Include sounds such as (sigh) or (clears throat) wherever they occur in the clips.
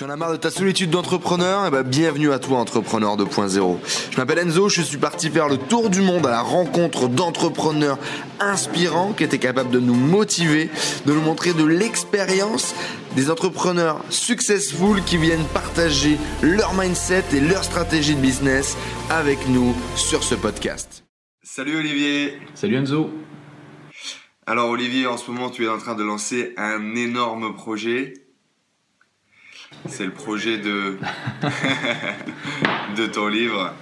Tu en as marre de ta solitude d'entrepreneur? Eh ben, bienvenue à toi, Entrepreneur 2.0. Je m'appelle Enzo, je suis parti faire le tour du monde à la rencontre d'entrepreneurs inspirants qui étaient capables de nous motiver, de nous montrer de l'expérience, des entrepreneurs successful qui viennent partager leur mindset et leur stratégie de business avec nous sur ce podcast. Salut Olivier Salut Enzo Alors Olivier, en ce moment tu es en train de lancer un énorme projet c'est le projet de, (laughs) de ton livre.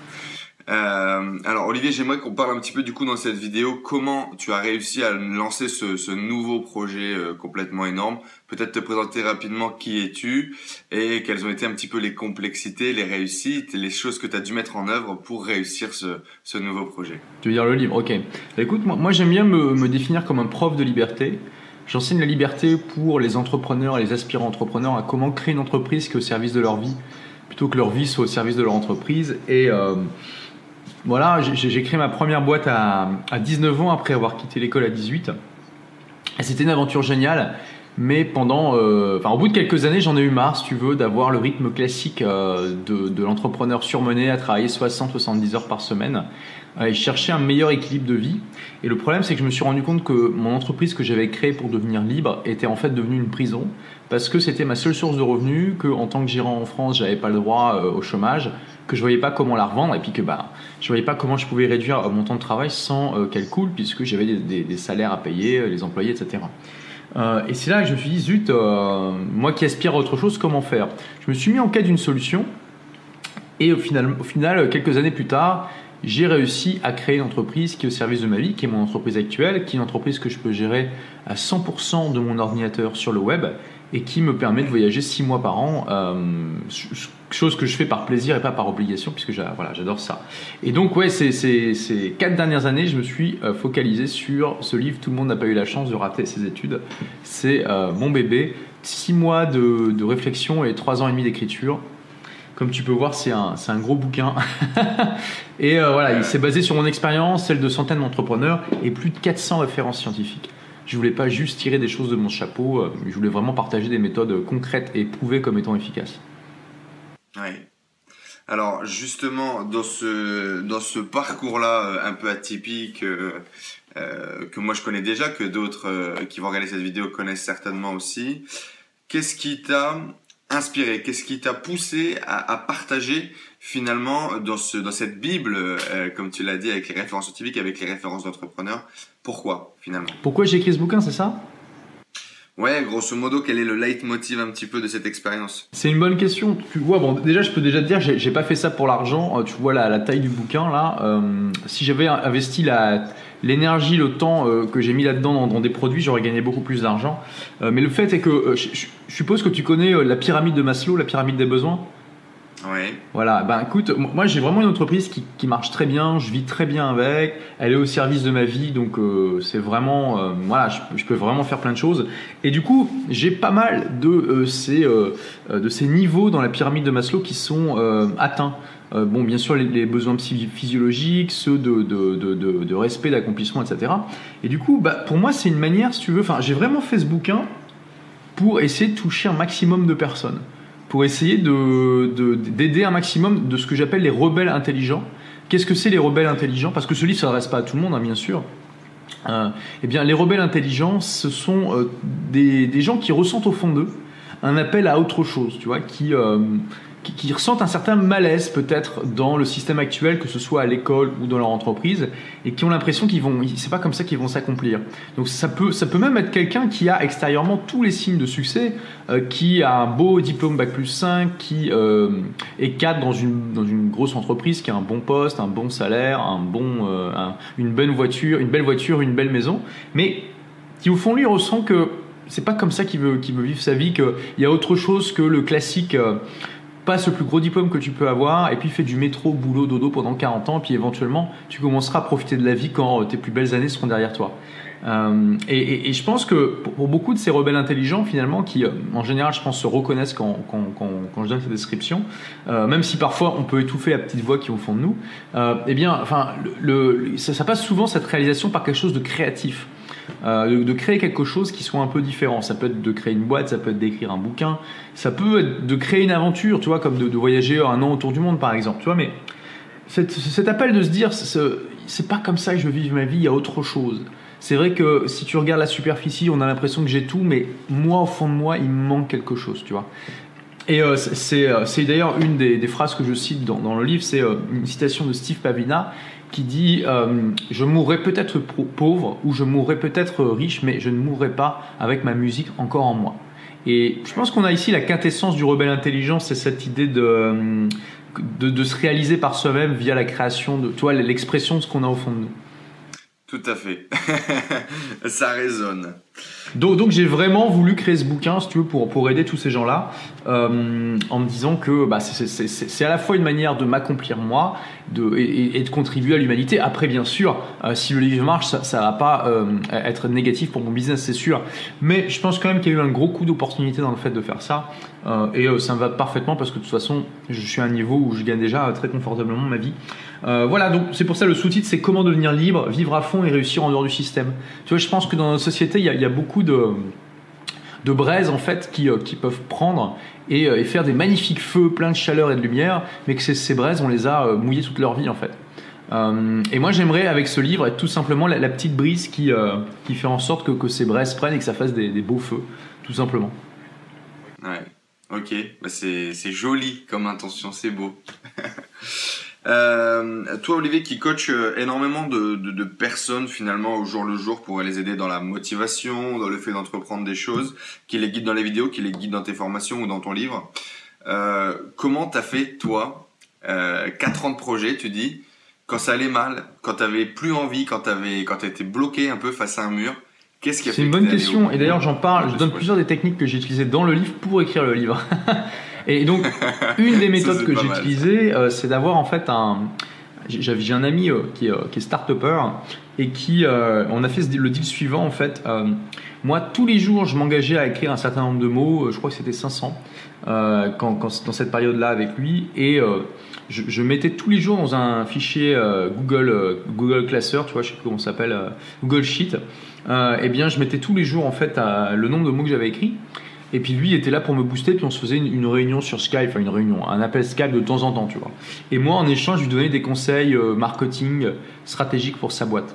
Euh, alors Olivier, j'aimerais qu'on parle un petit peu du coup dans cette vidéo comment tu as réussi à lancer ce, nouveau projet euh, complètement énorme. Peut-être te présenter rapidement qui es-tu et quelles ont été un petit peu les complexités, les réussites, les choses que tu as dû mettre en œuvre pour réussir ce, nouveau projet. Tu veux dire le livre, ok. Écoute, moi, j'aime bien me, me, définir comme un prof de liberté. J'enseigne la liberté pour les entrepreneurs et les aspirants entrepreneurs à comment créer une entreprise qui est au service de leur vie, plutôt que leur vie soit au service de leur entreprise. Et euh, voilà, j'ai créé ma première boîte à, 19 ans après avoir quitté l'école à 18. Et c'était une aventure géniale. Mais pendant, euh, enfin, au bout de quelques années, j'en ai eu marre, si tu veux, d'avoir le rythme classique euh, de, l'entrepreneur surmené à travailler 60-70 heures par semaine et chercher un meilleur équilibre de vie. Et le problème, c'est que je me suis rendu compte que mon entreprise que j'avais créée pour devenir libre était en fait devenue une prison parce que c'était ma seule source de revenus, que en tant que gérant en France, j'avais pas le droit euh, au chômage, que je voyais pas comment la revendre et puis que bah, je voyais pas comment je pouvais réduire mon temps de travail sans euh, qu'elle coule puisque j'avais des, salaires à payer, euh, les employés, etc. et c'est là que je me suis dit, zut, moi qui aspire à autre chose, comment faire? Je me suis mis en quête d'une solution et au final, au final, quelques années plus tard, j'ai réussi à créer une entreprise qui est au service de ma vie, qui est mon entreprise actuelle, qui est une entreprise que je peux gérer à 100% de mon ordinateur sur le web et qui me permet de voyager 6 mois par an, euh, chose que je fais par plaisir et pas par obligation, puisque voilà, j'adore ça. Et donc, ouais, ces, 4 dernières années, je me suis euh, focalisé sur ce livre, Tout le monde n'a pas eu la chance de rater ses études. C'est euh, mon bébé, 6 mois de, réflexion et 3 ans et demi d'écriture comme tu peux voir, c'est un, gros bouquin. (laughs) et euh, voilà, il s'est basé sur mon expérience, celle de centaines d'entrepreneurs et plus de 400 références scientifiques. Je voulais pas juste tirer des choses de mon chapeau, je voulais vraiment partager des méthodes concrètes et prouvées comme étant efficaces. Alors justement, dans ce, dans ce parcours-là euh, un peu atypique, que moi je connais déjà, que d'autres qui vont regarder cette vidéo connaissent certainement aussi, qu'est-ce qui t'a inspiré? Qu'est-ce qui t'a poussé à, partager finalement dans, ce, dans cette Bible, euh, comme tu l'as dit, avec les références scientifiques, avec les références d'entrepreneurs? Pourquoi finalement? Pourquoi j'ai écrit ce bouquin, c'est ça? Ouais, grosso modo, quel est le leitmotiv un petit peu de cette expérience? C'est une bonne question. Tu vois, bon, déjà, je peux déjà te dire, j'ai pas fait ça pour l'argent. Euh, tu vois la, taille du bouquin là. Euh, si j'avais investi l'énergie, le temps euh, que j'ai mis là-dedans dans, des produits, j'aurais gagné beaucoup plus d'argent. mais le fait est que je, suppose que tu connais la pyramide de Maslow, la pyramide des besoins? Voilà, ben écoute, moi j'ai vraiment une entreprise qui, qui, marche très bien, je vis très bien avec, elle est au service de ma vie, donc euh, c'est vraiment, euh, voilà, je, peux vraiment faire plein de choses. Et du coup, j'ai pas mal de, euh, ces, de ces niveaux dans la pyramide de Maslow qui sont atteints. bon, bien sûr, les, besoins physiologiques, ceux de, de respect, d'accomplissement, etc. Et du coup, bah, pour moi, c'est une manière, si tu veux, enfin, j'ai vraiment fait ce bouquin pour essayer de toucher un maximum de personnes pour essayer d'aider un maximum de ce que j'appelle les rebelles intelligents. Qu'est-ce que c'est les rebelles intelligents? Parce que ce livre ne s'adresse pas à tout le monde, hein, bien sûr. Euh, eh bien, les rebelles intelligents, ce sont euh, des, des, gens qui ressentent au fond d'eux un appel à autre chose, tu vois, qui, euh, qui, ressentent un certain malaise peut-être dans le système actuel, que ce soit à l'école ou dans leur entreprise, et qui ont l'impression qu'ils vont, c'est pas comme ça qu'ils vont s'accomplir. Donc ça peut, ça peut même être quelqu'un qui a extérieurement tous les signes de succès, euh, qui a un beau diplôme bac plus 5, qui euh, est cadre dans une, dans une grosse entreprise, qui a un bon poste, un bon salaire, un bon, euh, une bonne voiture, une belle voiture, une belle maison, mais qui au fond lui ressent que c'est pas comme ça qu'il veut, qu'il veut vivre sa vie, qu'il y a autre chose que le classique passe le plus gros diplôme que tu peux avoir, et puis fais du métro, boulot, dodo pendant 40 ans, puis éventuellement tu commenceras à profiter de la vie quand tes plus belles années seront derrière toi. Euh, et, je pense que pour, beaucoup de ces rebelles intelligents, finalement, qui euh, en général, je pense, se reconnaissent quand, quand, quand, je donne cette description, euh, même si parfois on peut étouffer la petite voix qui est au fond de nous, eh bien, enfin, ça, passe souvent cette réalisation par quelque chose de créatif. De, de, créer quelque chose qui soit un peu différent. Ça peut être de créer une boîte, ça peut être d'écrire un bouquin, ça peut être de créer une aventure, tu vois, comme de, voyager un an autour du monde par exemple, tu vois, mais cet, appel de se dire c'est pas comme ça que je vivre ma vie, il y a autre chose. C'est vrai que si tu regardes la superficie, on a l'impression que j'ai tout, mais moi, au fond de moi, il me manque quelque chose, tu vois. Et euh, euh, c'est d'ailleurs une des, phrases que je cite dans, le livre, c'est euh, une citation de Steve Pavina qui dit Je mourrai peut-être pauvre ou je mourrai peut-être riche, mais je ne mourrai pas avec ma musique encore en moi. Et je pense qu'on a ici la quintessence du rebelle intelligent, c'est cette idée de, de, se réaliser par soi-même via la création de, toi, l'expression de ce qu'on a au fond de nous. Tout à fait. (laughs) Ça résonne. Donc, j'ai vraiment voulu créer ce bouquin, si tu veux, pour, pour aider tous ces gens-là, euh, en me disant que bah, c'est à la fois une manière de m'accomplir moi de, et, de contribuer à l'humanité. Après, bien sûr, euh, si le livre marche, ça, ça va pas euh, être négatif pour mon business, c'est sûr. Mais je pense quand même qu'il y a eu un gros coup d'opportunité dans le fait de faire ça. et ça me va parfaitement parce que de toute façon, je suis à un niveau où je gagne déjà très confortablement ma vie. voilà, donc c'est pour ça le sous-titre, c'est comment devenir libre, vivre à fond et réussir en dehors du système. Tu vois, je pense que dans notre société, il y a beaucoup de, de braises en fait qui, euh, qui peuvent prendre et, euh, et, faire des magnifiques feux pleins de chaleur et de lumière, mais que ces, ces braises, on les a euh, mouillées toute leur vie en fait. et moi j'aimerais avec ce livre être tout simplement la, petite brise qui, qui fait en sorte que, que, ces braises prennent et que ça fasse des, des beaux feux, tout simplement. Ouais, ok, bah, c'est joli comme intention, c'est beau. (laughs) Euh, toi, Olivier, qui coach euh, énormément de, de, de, personnes finalement au jour le jour pour les aider dans la motivation, dans le fait d'entreprendre des choses, qui les guide dans les vidéos, qui les guide dans tes formations ou dans ton livre. Euh, comment t'as fait toi euh, 4 ans de projet, tu dis, quand ça allait mal, quand t'avais plus envie, quand t'avais, quand t'étais bloqué un peu face à un mur, Qu'est-ce qui a fait C'est une bonne question. Et d'ailleurs, j'en parle. Je donne plusieurs des techniques que j'ai utilisées dans le livre pour écrire le livre. (laughs) Et donc, (laughs) une des méthodes que j'ai utilisées, euh, c'est d'avoir en fait un. J'ai un ami euh, qui, est, euh, qui est start-upper et qui. on a fait le deal suivant en fait. moi, tous les jours, je m'engageais à écrire un certain nombre de mots, je crois que c'était 500, quand, quand, dans cette période-là avec lui. Et je, je, mettais tous les jours dans un fichier Google, Google Classer, tu vois, je sais plus comment ça s'appelle, Google Sheet. eh bien, je mettais tous les jours en fait le nombre de mots que j'avais écrits. Et puis lui était là pour me booster, puis on se faisait une, réunion sur Skype, enfin une réunion, un appel Skype de temps en temps, tu vois. Et moi, en échange, je lui donnais des conseils euh, marketing stratégiques pour sa boîte.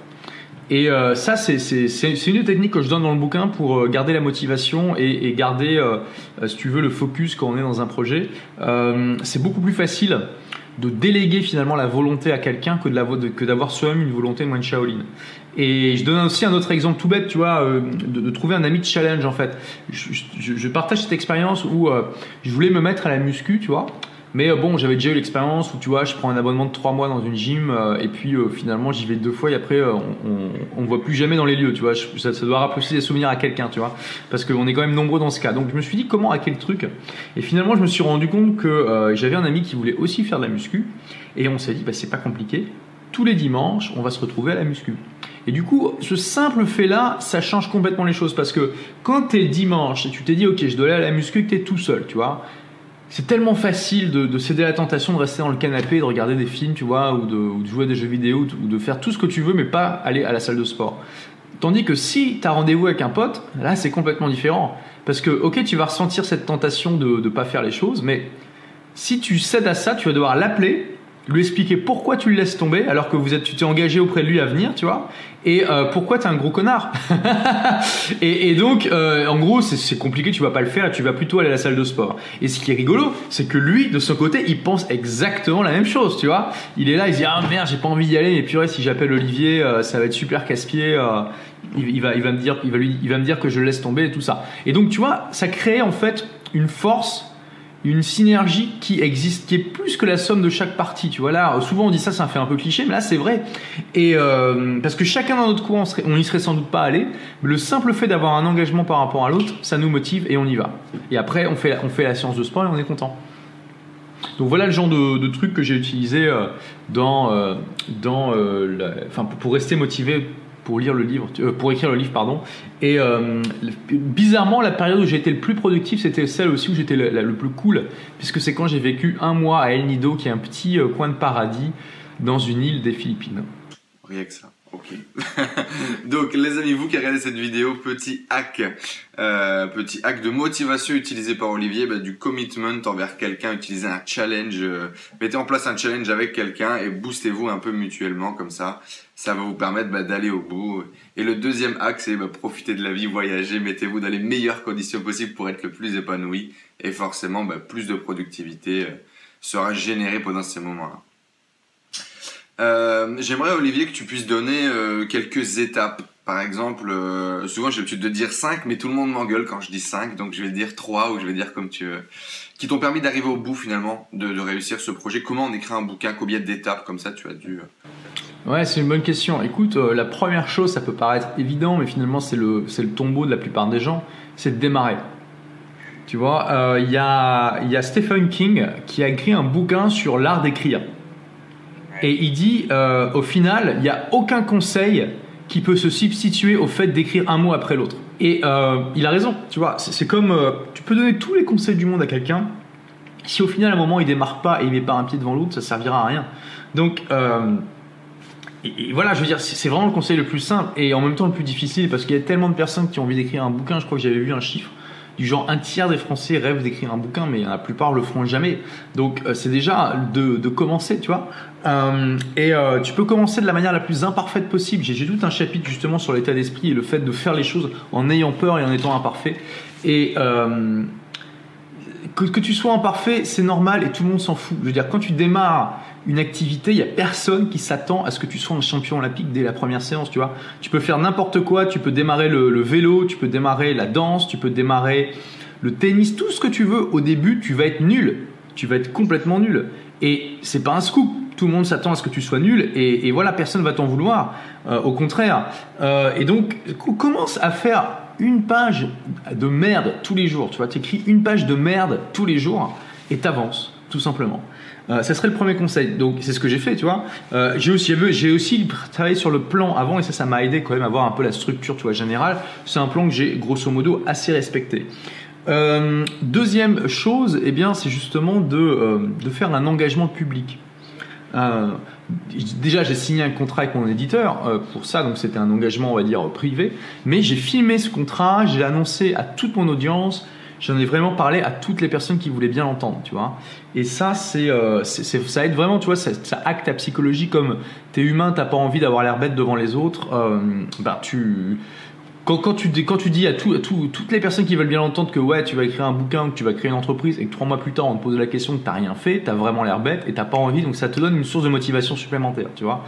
Et euh, ça, c'est une technique que je donne dans le bouquin pour euh, garder la motivation et, et garder, si tu veux, le focus quand on est dans un projet. c'est beaucoup plus facile de déléguer finalement la volonté à quelqu'un que d'avoir soi-même une volonté de Shaolin. Et je donne aussi un autre exemple tout bête, tu vois, euh, de, trouver un ami de challenge en fait. Je, partage cette expérience où euh, je voulais me mettre à la muscu, tu vois. Mais euh, bon, j'avais déjà eu l'expérience où tu vois, je prends un abonnement de 3 mois dans une gym et puis finalement j'y vais deux fois et après on, on, voit plus jamais dans les lieux, tu vois. Ça, doit rappeler des souvenirs à quelqu'un, tu vois. Parce qu'on est quand même nombreux dans ce cas. Donc je me suis dit comment hacker le truc? Et finalement je me suis rendu compte que j'avais un ami qui voulait aussi faire de la muscu et on s'est dit bah c'est pas compliqué. Tous les dimanches on va se retrouver à la muscu. Et du coup, ce simple fait-là, ça change complètement les choses parce que quand tu es dimanche et tu t'es dit, ok, je dois aller à la muscu, que tu es tout seul, tu vois, c'est tellement facile de, céder à la tentation de rester dans le canapé, de regarder des films, tu vois, ou de, jouer à des jeux vidéo, ou de faire tout ce que tu veux, mais pas aller à la salle de sport. Tandis que si tu as rendez-vous avec un pote, là, c'est complètement différent. Parce que, ok, tu vas ressentir cette tentation de ne pas faire les choses, mais si tu cèdes à ça, tu vas devoir l'appeler lui expliquer pourquoi tu le laisses tomber alors que vous êtes, tu t'es engagé auprès de lui à venir, tu vois, et euh, pourquoi t'es un gros connard. (laughs) et, et, donc, euh, en gros, c'est compliqué, tu vas pas le faire, tu vas plutôt aller à la salle de sport. Et ce qui est rigolo, c'est que lui, de son côté, il pense exactement la même chose, tu vois. Il est là, il se dit ah merde, j'ai pas envie d'y aller, mais purée, si j'appelle Olivier, euh, ça va être super casse-pied. Euh, il, il, va, il va me dire, il va lui, il va me dire que je le laisse tomber et tout ça. Et donc, tu vois, ça crée en fait une force une synergie qui existe, qui est plus que la somme de chaque partie. Tu vois là, souvent on dit ça, ça fait un peu cliché, mais là c'est vrai. Et euh, parce que chacun dans notre coin, on, y serait sans doute pas allé. Mais le simple fait d'avoir un engagement par rapport à l'autre, ça nous motive et on y va. Et après, on fait, on fait la de sport et on est content. Donc voilà le genre de, de truc que j'ai utilisé euh, dans, euh, dans enfin, pour rester motivé pour lire le livre, euh, pour écrire le livre, pardon. Et euh, bizarrement, la période où j'ai été le plus productif, c'était celle aussi où j'étais le, plus cool, puisque c'est quand j'ai vécu un mois à El Nido, qui est un petit euh, coin de paradis dans une île des Philippines. Rien que ça. (laughs) Donc les amis, vous qui regardez cette vidéo, petit hack, euh, petit hack de motivation utilisé par Olivier, bah, du commitment envers quelqu'un, utilisez un challenge, euh, mettez en place un challenge avec quelqu'un et boostez-vous un peu mutuellement comme ça. Ça va vous permettre bah, d'aller au bout. Et le deuxième hack, c'est bah, profiter de la vie, voyager, mettez-vous dans les meilleures conditions possibles pour être le plus épanoui et forcément plus de productivité euh, sera générée pendant ces moments-là. Euh, J'aimerais Olivier que tu puisses donner euh, quelques étapes. Par exemple, euh, souvent j'ai l'habitude de dire 5, mais tout le monde m'engueule quand je dis 5, donc je vais dire 3 ou je vais dire comme tu veux. Qui t'ont permis d'arriver au bout finalement, de, réussir ce projet. Comment on écrit un bouquin? Combien d'étapes comme ça tu as dû... Ouais, c'est une bonne question. Écoute, la première chose, ça peut paraître évident, mais finalement c'est le, le tombeau de la plupart des gens, c'est de démarrer. Tu vois, il y, a, y a Stephen King qui a écrit un bouquin sur l'art d'écrire. Et il dit, euh, au final, il n'y a aucun conseil qui peut se substituer au fait d'écrire un mot après l'autre. Et euh, il a raison, tu vois, c'est comme, euh, tu peux donner tous les conseils du monde à quelqu'un, si au final, à un moment, il démarre pas et il met pas un pied devant l'autre, ça servira à rien. Donc, et, voilà, je veux dire, c'est vraiment le conseil le plus simple et en même temps le plus difficile parce qu'il y a tellement de personnes qui ont envie d'écrire un bouquin, je crois que j'avais vu un chiffre du genre un tiers des Français rêvent d'écrire un bouquin, mais la plupart le feront jamais. Donc euh, c'est déjà de, de, commencer, tu vois. Euh, et euh, tu peux commencer de la manière la plus imparfaite possible. J'ai tout un chapitre justement sur l'état d'esprit et le fait de faire les choses en ayant peur et en étant imparfait. Et que, que, tu sois imparfait, c'est normal et tout le monde s'en fout. Je veux dire, quand tu démarres une activité, il y a personne qui s'attend à ce que tu sois un champion olympique dès la première séance, tu vois. Tu peux faire n'importe quoi, tu peux démarrer le, vélo, tu peux démarrer la danse, tu peux démarrer le tennis, tout ce que tu veux. Au début, tu vas être nul, tu vas être complètement nul. Et c'est pas un scoop. Tout le monde s'attend à ce que tu sois nul et, voilà, personne va t'en vouloir. Euh, au contraire. Euh, et donc, commence à faire une page de merde tous les jours. Tu vois, tu écris une page de merde tous les jours et t'avances, tout simplement. Euh, ça serait le premier conseil. Donc c'est ce que j'ai fait, tu vois. Euh, j'ai aussi, j'ai aussi travaillé sur le plan avant et ça, ça m'a aidé quand même à avoir un peu la structure, tu vois, générale. C'est un plan que j'ai grosso modo assez respecté. Euh, deuxième chose, eh bien, c'est justement de, euh, de, faire un engagement public. Déjà, j'ai signé un contrat avec mon éditeur pour ça, donc c'était un engagement, on va dire, privé. Mais j'ai filmé ce contrat, j'ai annoncé à toute mon audience, j'en ai vraiment parlé à toutes les personnes qui voulaient bien l'entendre, tu vois. Et ça, c'est, euh, ça aide vraiment, tu vois, ça, ça acte ta psychologie comme t'es humain, t'as pas envie d'avoir l'air bête devant les autres. Euh, ben tu, quand, tu, quand tu dis à, tout, à tout, toutes les personnes qui veulent bien l'entendre que ouais, tu vas écrire un bouquin, que tu vas créer une entreprise et que trois mois plus tard on te pose la question que t'as rien fait, t'as vraiment l'air bête et t'as pas envie, donc ça te donne une source de motivation supplémentaire, tu vois.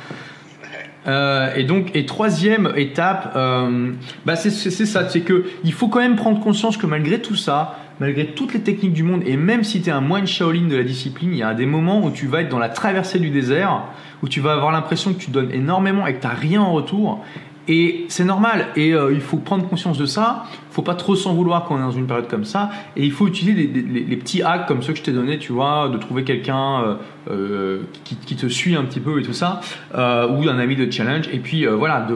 Euh, et donc, et troisième étape, euh, bah c'est ça, c'est que il faut quand même prendre conscience que malgré tout ça, malgré toutes les techniques du monde, et même si tu es un moine Shaolin de la discipline, il y a des moments où tu vas être dans la traversée du désert, où tu vas avoir l'impression que tu donnes énormément et que tu rien en retour, et c'est normal, et euh, il faut prendre conscience de ça. Il faut pas trop s'en vouloir quand on est dans une période comme ça. Et il faut utiliser les, les, les petits hacks comme ceux que je t'ai donné, tu vois, de trouver quelqu'un euh, euh, qui, qui, te suit un petit peu et tout ça, euh, ou un ami de challenge. Et puis euh, voilà,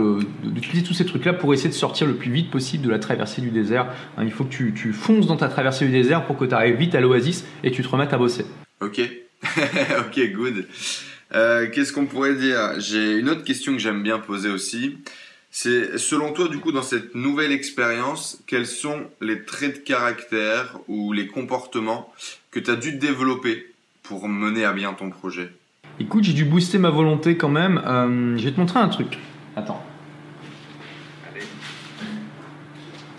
d'utiliser tous ces trucs-là pour essayer de sortir le plus vite possible de la traversée du désert. Hein, il faut que tu, tu, fonces dans ta traversée du désert pour que tu arrives vite à l'oasis et tu te remettes à bosser. Ok, (laughs) ok, good. Qu'est-ce qu'on pourrait dire? J'ai une autre question que j'aime bien poser aussi. C'est selon toi, du coup, dans cette nouvelle expérience, quels sont les traits de caractère ou les comportements que tu as dû développer pour mener à bien ton projet? Écoute, j'ai dû booster ma volonté quand même. Euh, je vais te montrer un truc. Attends.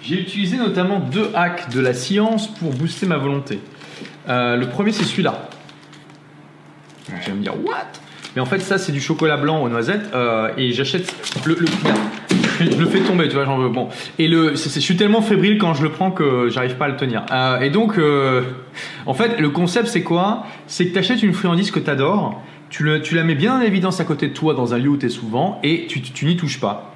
J'ai utilisé notamment deux hacks de la science pour booster ma volonté. Euh, le premier, c'est celui-là. Tu vas me dire, what? Mais en fait, ça, c'est du chocolat blanc aux noisettes. Euh, et j'achète le, le, je le fais tomber, tu vois, j'en veux. Bon. Et le, je suis tellement fébrile quand je le prends que j'arrive pas à le tenir. Euh, et donc, euh, en fait, le concept, c'est quoi? C'est que tu achètes une friandise que tu adores, tu, le, tu la mets bien en évidence à côté de toi dans un lieu où tu es souvent, et tu, tu n'y touches pas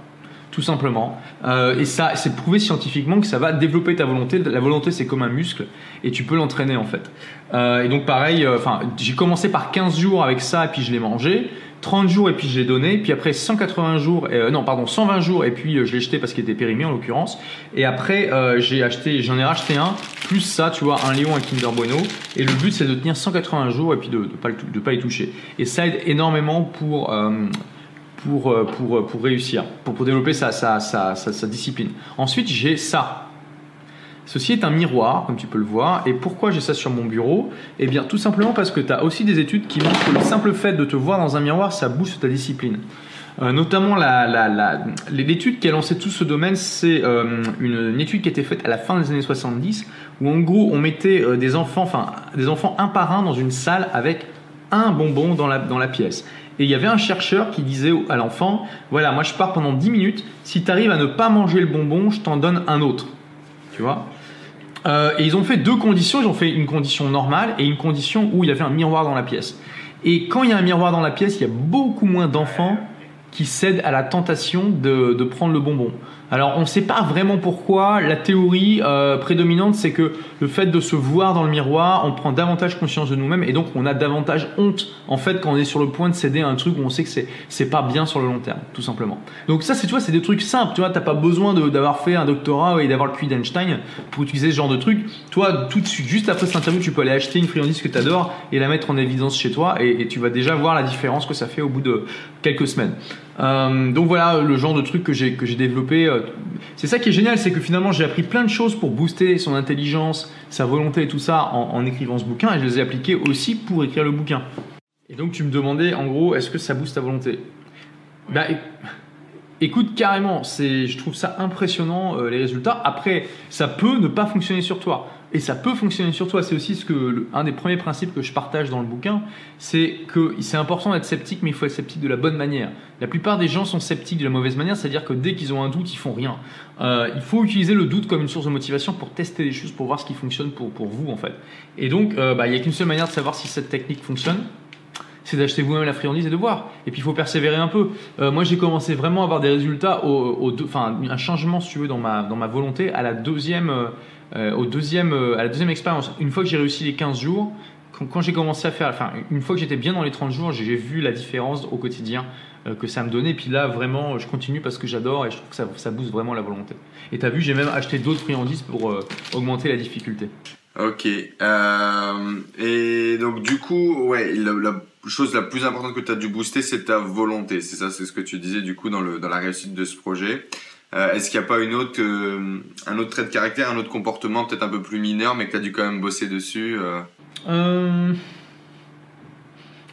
tout simplement. Euh, et ça, c'est prouvé scientifiquement que ça va développer ta volonté. La volonté, c'est comme un muscle et tu peux l'entraîner en fait. Euh, et donc pareil, euh, j'ai commencé par 15 jours avec ça et puis je l'ai mangé. 30 jours et puis je l'ai donné, puis après 180 jours, non pardon 120 jours et puis je l'ai jeté parce qu'il était périmé en l'occurrence. Et après j'ai acheté, j'en ai racheté un plus ça, tu vois, un lion, un Kinder Bueno. Et le but c'est de tenir 180 jours et puis de, de pas pas y toucher. Et ça aide énormément pour pour, euh, pour, pour réussir, pour, développer sa, sa, sa, sa discipline. Ensuite, j'ai ça. Ceci est un miroir, comme tu peux le voir. Et pourquoi j'ai ça sur mon bureau? Eh bien, tout simplement parce que tu as aussi des études qui montrent que le simple fait de te voir dans un miroir, ça booste ta discipline. Euh, notamment l'étude qui a lancé tout ce domaine, c'est euh, une, étude qui a été faite à la fin des années 70, où en gros on mettait euh, des enfants, enfin des enfants un par un dans une salle avec un bonbon dans la, dans la pièce. Et il y avait un chercheur qui disait à l'enfant, voilà, moi je pars pendant 10 minutes, si tu arrives à ne pas manger le bonbon, je t'en donne un autre. Tu vois? Et ils ont fait deux conditions, ils ont fait une condition normale et une condition où il y avait un miroir dans la pièce. Et quand il y a un miroir dans la pièce, il y a beaucoup moins d'enfants qui cèdent à la tentation de prendre le bonbon. Alors on ne sait pas vraiment pourquoi. La théorie euh, prédominante, c'est que le fait de se voir dans le miroir, on prend davantage conscience de nous-mêmes et donc on a davantage honte en fait quand on est sur le point de céder à un truc où on sait que c'est c'est pas bien sur le long terme, tout simplement. Donc ça, c'est tu vois, c'est des trucs simples. Tu vois, t'as pas besoin d'avoir fait un doctorat et d'avoir le QI d'Einstein pour utiliser ce genre de truc. Toi, tout de suite, juste après cette interview, tu peux aller acheter une friandise que tu adores et la mettre en évidence chez toi et, et tu vas déjà voir la différence que ça fait au bout de quelques semaines. Euh, donc voilà le genre de truc que j'ai que j'ai développé. Euh, c'est ça qui est génial, c'est que finalement j'ai appris plein de choses pour booster son intelligence, sa volonté et tout ça en, écrivant ce bouquin et je les ai appliquées aussi pour écrire le bouquin. Et donc tu me demandais en gros est-ce que ça booste ta volonté? Bah écoute carrément, c'est je trouve ça impressionnant euh, les résultats. Après ça peut ne pas fonctionner sur toi. Et ça peut fonctionner sur toi. C'est aussi ce que un des premiers principes que je partage dans le bouquin, c'est que c'est important d'être sceptique, mais il faut être sceptique de la bonne manière. La plupart des gens sont sceptiques de la mauvaise manière, c'est-à-dire que dès qu'ils ont un doute, ils font rien. Euh, il faut utiliser le doute comme une source de motivation pour tester les choses, pour voir ce qui fonctionne pour, pour vous en fait. Et donc, euh, bah, il n'y a qu'une seule manière de savoir si cette technique fonctionne, c'est d'acheter vous-même la friandise et de voir. Et puis il faut persévérer un peu. Euh, moi j'ai commencé vraiment à avoir des résultats, au, enfin un changement si tu veux dans ma, dans ma volonté à la deuxième, euh, au deuxième, euh, à la deuxième expérience. Une fois que j'ai réussi les 15 jours, quand, j'ai commencé à faire, enfin, une fois que j'étais bien dans les 30 jours, j'ai vu la différence au quotidien que ça me donnait. Et puis là, vraiment, je continue parce que j'adore et je trouve que ça, ça booste vraiment la volonté. Et tu as vu, j'ai même acheté d'autres friandises pour augmenter la difficulté. Ok. et donc, du coup, ouais, la, chose la plus importante que tu as dû booster, c'est ta volonté. C'est ça, c'est ce que tu disais, du coup, dans, la réussite de ce projet. Euh, est-ce qu'il n'y a pas euh, un autre trait de caractère, un autre comportement peut-être un peu plus mineur, mais que tu as dû quand même bosser dessus euh?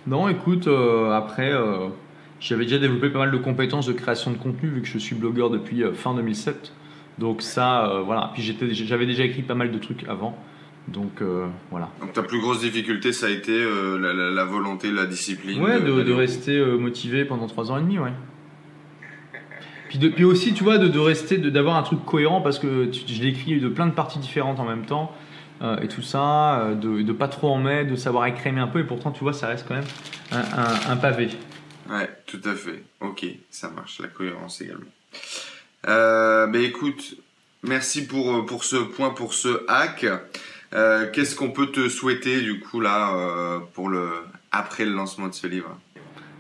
Non, écoute, après, j'avais déjà développé pas mal de compétences de création de contenu vu que je suis blogueur depuis fin 2007. Donc ça, voilà. Puis j'avais déjà écrit pas mal de trucs avant. Donc voilà. Donc ta plus grosse difficulté, ça a été la, volonté, la discipline. Ouais, de, de rester motivé pendant trois ans et demi, ouais. Puis, aussi, tu vois, de, de rester, d'avoir un truc cohérent parce que je l'écris de plein de parties différentes en même temps. Euh, et tout ça, euh, de, de pas trop en mettre, de savoir écrémer un peu, et pourtant, tu vois, ça reste quand même un, pavé. Ouais, tout à fait. Ok, ça marche, la cohérence également. Euh, ben écoute, merci pour, pour ce point, pour ce hack. Euh, Qu'est-ce qu'on peut te souhaiter du coup là pour le après le lancement de ce livre?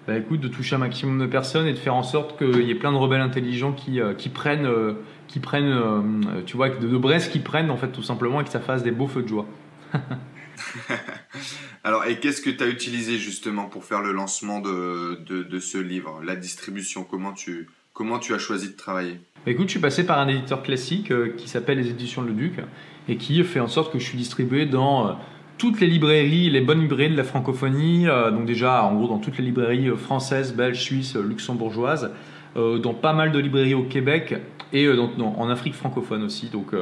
Bah, écoute, de toucher un maximum de personnes et de faire en sorte qu'il y ait plein de rebelles intelligents qui, euh, qui prennent, euh, qui prennent euh, tu vois, de, de Brest qui prennent en fait tout simplement et que ça fasse des beaux feux de joie. (laughs) Alors, et qu'est-ce que tu as utilisé justement pour faire le lancement de, de, de, ce livre? La distribution, comment tu, comment tu as choisi de travailler? Bah, Écoute, je suis passé par un éditeur classique qui s'appelle les éditions Le Duc et qui fait en sorte que je suis distribué dans toutes les librairies, les bonnes librairies de la francophonie, euh, donc déjà en gros dans toutes les librairies euh, françaises, belges, suisses, euh, luxembourgeoises, dans pas mal de librairies au Québec et en Afrique francophone aussi. Donc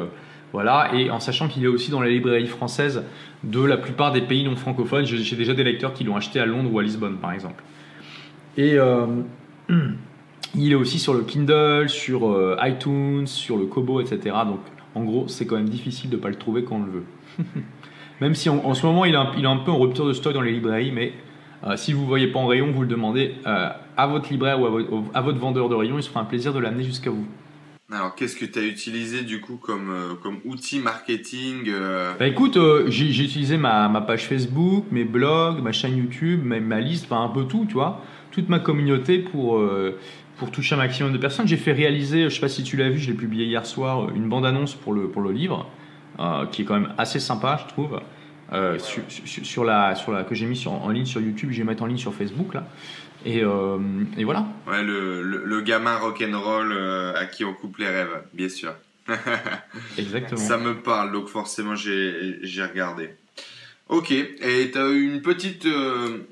voilà, et en sachant qu'il est aussi dans les librairies françaises de la plupart des pays non francophones. J'ai déjà des lecteurs qui l'ont acheté à Londres ou à Lisbonne par exemple. Et (clears throat) il est aussi sur le Kindle, sur iTunes, sur le Kobo, etc. Donc en gros, c'est quand même difficile de ne pas le trouver quand on le veut. (laughs) Même si en, ce moment il est, un, un, peu en rupture de stock dans les librairies, mais euh, si vous ne voyez pas en rayon, vous le demandez euh, à votre libraire ou à votre, vendeur de rayon, il se fera un plaisir de l'amener jusqu'à vous. Alors, qu'est-ce que tu as utilisé du coup comme, euh, comme outil marketing bah, Écoute, j'ai utilisé ma, ma, page Facebook, mes blogs, ma chaîne YouTube, ma, ma liste, enfin un peu tout, tu vois, toute ma communauté pour, pour toucher un maximum de personnes. J'ai fait réaliser, je ne sais pas si tu l'as vu, je l'ai publié hier soir, une bande-annonce pour le, pour le livre. Euh, qui est quand même assez sympa, je trouve. euh, sur, sur, la, sur la, que j'ai mis sur, en ligne sur YouTube, je vais mettre en ligne sur Facebook là. Et, euh, et voilà. Ouais, le, le, le gamin rock'n'roll euh, à qui on coupe les rêves, bien sûr. (laughs) Exactement. Ça me parle, donc forcément j'ai regardé. Ok, et tu as une petite. Euh,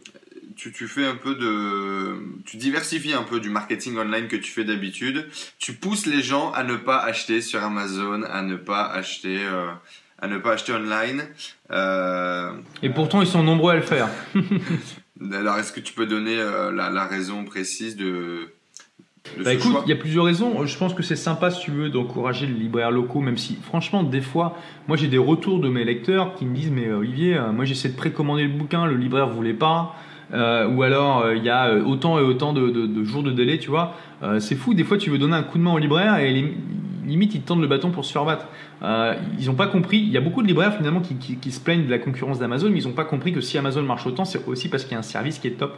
tu, tu, fais un peu de. Tu diversifies un peu du marketing online que tu fais d'habitude. Tu pousses les gens à ne pas acheter sur Amazon, à ne pas acheter. Euh, à ne pas acheter online. Euh, et pourtant, ils sont nombreux à le faire. (laughs) Alors, est-ce que tu peux donner la, la, raison précise de, bah écoute, il y a plusieurs raisons. Je pense que c'est sympa, si tu veux, d'encourager les libraires locaux, même si, franchement, des fois, moi j'ai des retours de mes lecteurs qui me disent Mais Olivier, euh, moi j'essaie de précommander le bouquin, le libraire voulait pas. Euh, ou alors euh, il y a autant et autant de, de, jours de délai, tu vois. c'est fou, des fois tu veux donner un coup de main au libraire et limite ils tendent le bâton pour se faire battre. Euh, ils n'ont pas compris. Il y a beaucoup de libraires finalement qui, qui, se plaignent de la concurrence d'Amazon, mais ils n'ont pas compris que si Amazon marche autant, c'est aussi parce qu'il y a un service qui est top.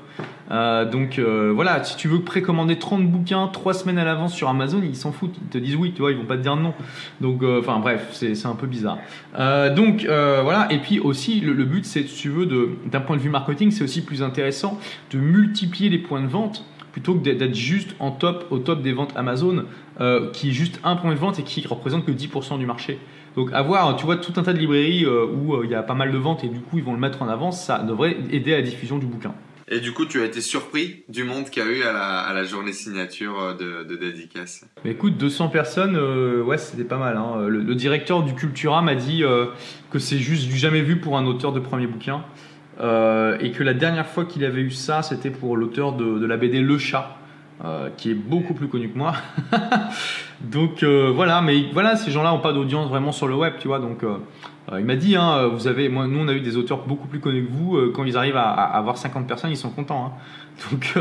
Euh, donc euh, voilà, si tu veux précommander 30 bouquins 3 semaines à l'avance sur Amazon, ils s'en foutent. Ils te disent oui, tu vois, ils vont pas te dire non. Donc enfin bref, c'est un peu bizarre. donc voilà, et puis aussi le, le but, c'est si tu veux, d'un point de vue marketing, c'est aussi plus intéressant de multiplier les points de vente plutôt que d'être juste en top, au top des ventes Amazon, euh, qui est juste un point de vente et qui représente que 10% du marché. Donc avoir, tu vois, tout un tas de librairies euh, où euh, il y a pas mal de ventes et du coup ils vont le mettre en avant, ça devrait aider à la diffusion du bouquin. Et du coup, tu as été surpris du monde qu'il y a eu à la, journée signature de, de dédicace? Mais Écoute, 200 personnes, ouais, c'était pas mal. Hein. Le, le, directeur du Cultura m'a dit que c'est juste du jamais vu pour un auteur de premier bouquin. Euh, et que la dernière fois qu'il avait eu ça, c'était pour l'auteur de, la BD Le Chat, euh, qui est beaucoup plus connu que moi. (laughs) donc euh, voilà, mais voilà, ces gens-là n'ont pas d'audience vraiment sur le web, tu vois. Donc il m'a dit, hein, vous avez, moi, nous on a eu des auteurs beaucoup plus connus que vous. quand ils arrivent à, avoir 50 personnes, ils sont contents. Hein. (laughs) Donc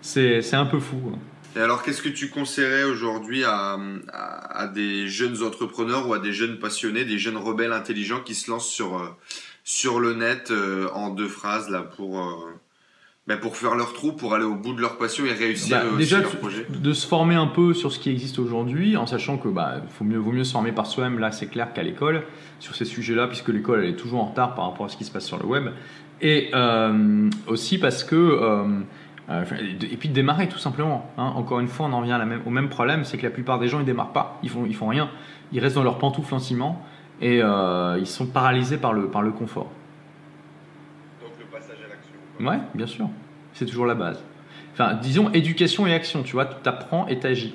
c'est un peu fou. Et alors, qu'est-ce que tu conseillerais aujourd'hui à, à, des jeunes entrepreneurs ou à des jeunes passionnés, des jeunes rebelles intelligents qui se lancent sur, sur le net euh, en deux phrases là pour euh, ben, pour faire leur trou, pour aller au bout de leur passion et réussir bah, déjà leur projet. De se former un peu sur ce qui existe aujourd'hui, en sachant que bah faut mieux vaut mieux se former par soi-même là, c'est clair qu'à l'école sur ces sujets-là, puisque l'école elle est toujours en retard par rapport à ce qui se passe sur le web, et euh, aussi parce que et puis de démarrer tout simplement. Hein. Encore une fois, on en revient même, au même problème, c'est que la plupart des gens ils démarrent pas, ils font ils font rien, ils restent dans leur pantoufle en ciment et euh, ils sont paralysés par le, par le confort. Donc le passage à l'action. Ouais, bien sûr. C'est toujours la base. Enfin, disons éducation et action, tu vois, tu apprends et tu agis.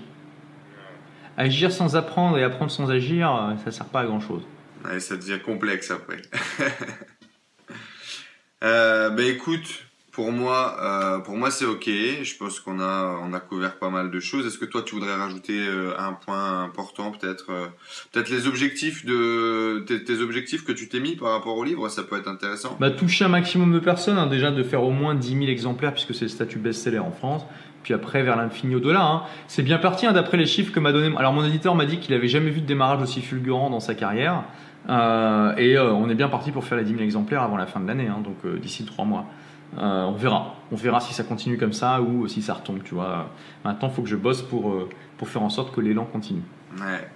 Agir sans apprendre et apprendre sans agir, euh, ça sert pas à grand chose. Ouais, ça devient complexe après. (laughs) euh, bah écoute, pour moi, euh, pour moi c'est ok. Je pense qu'on a, on a couvert pas mal de choses. Est-ce que toi tu voudrais rajouter euh, un point important, peut-être, euh, peut-être les objectifs de tes, objectifs que tu t'es mis par rapport au livre, ça peut être intéressant. Bah, toucher un maximum de personnes, hein, déjà de faire au moins 10 000 exemplaires puisque c'est le statut best-seller en France. Puis après vers l'infini au-delà. Hein. C'est bien parti hein, d'après les chiffres que m'a donné. Alors mon éditeur m'a dit qu'il avait jamais vu de démarrage aussi fulgurant dans sa carrière. et on est bien parti pour faire les 10 000 exemplaires avant la fin de l'année, donc d'ici 3 mois. Euh, on verra. On verra si ça continue comme ça ou si ça retombe, tu vois. Maintenant, il faut que je bosse pour, euh, pour faire en sorte que l'élan continue. Ouais.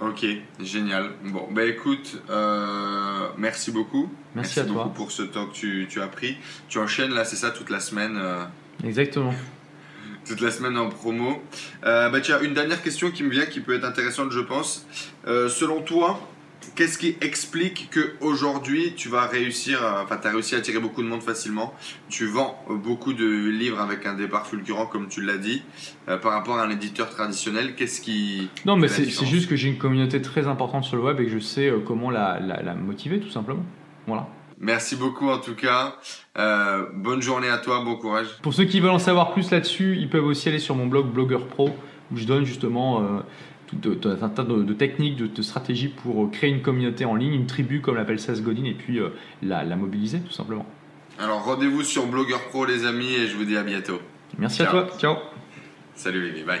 Ok, génial. Bon, bah écoute, euh, merci beaucoup. Merci, à beaucoup toi. pour ce temps que tu, tu, as pris. Tu enchaînes là, c'est ça, toute la semaine Exactement. (laughs) toute la semaine en promo. bah tiens, une dernière question qui me vient, qui peut être intéressante, je pense. selon toi, Qu'est-ce qui explique que aujourd'hui tu vas réussir, enfin tu as réussi à attirer beaucoup de monde facilement, tu vends beaucoup de livres avec un départ fulgurant comme tu l'as dit, euh, par rapport à un éditeur traditionnel, qu'est-ce qui... Non mais c'est juste que j'ai une communauté très importante sur le web et que je sais euh, comment la, motiver tout simplement. Voilà. Merci beaucoup en tout cas. Euh, bonne journée à toi, bon courage. Pour ceux qui veulent en savoir plus là-dessus, ils peuvent aussi aller sur mon blog Blogger Pro où je donne justement tout un tas de, techniques, de, stratégies pour euh, créer une communauté en ligne, une tribu comme l'appelle Seth Godin, et puis euh, la, la, mobiliser tout simplement. Alors rendez-vous sur Blogueur Pro les amis et je vous dis à bientôt. Merci à toi, ciao. Salut Vivi, bye.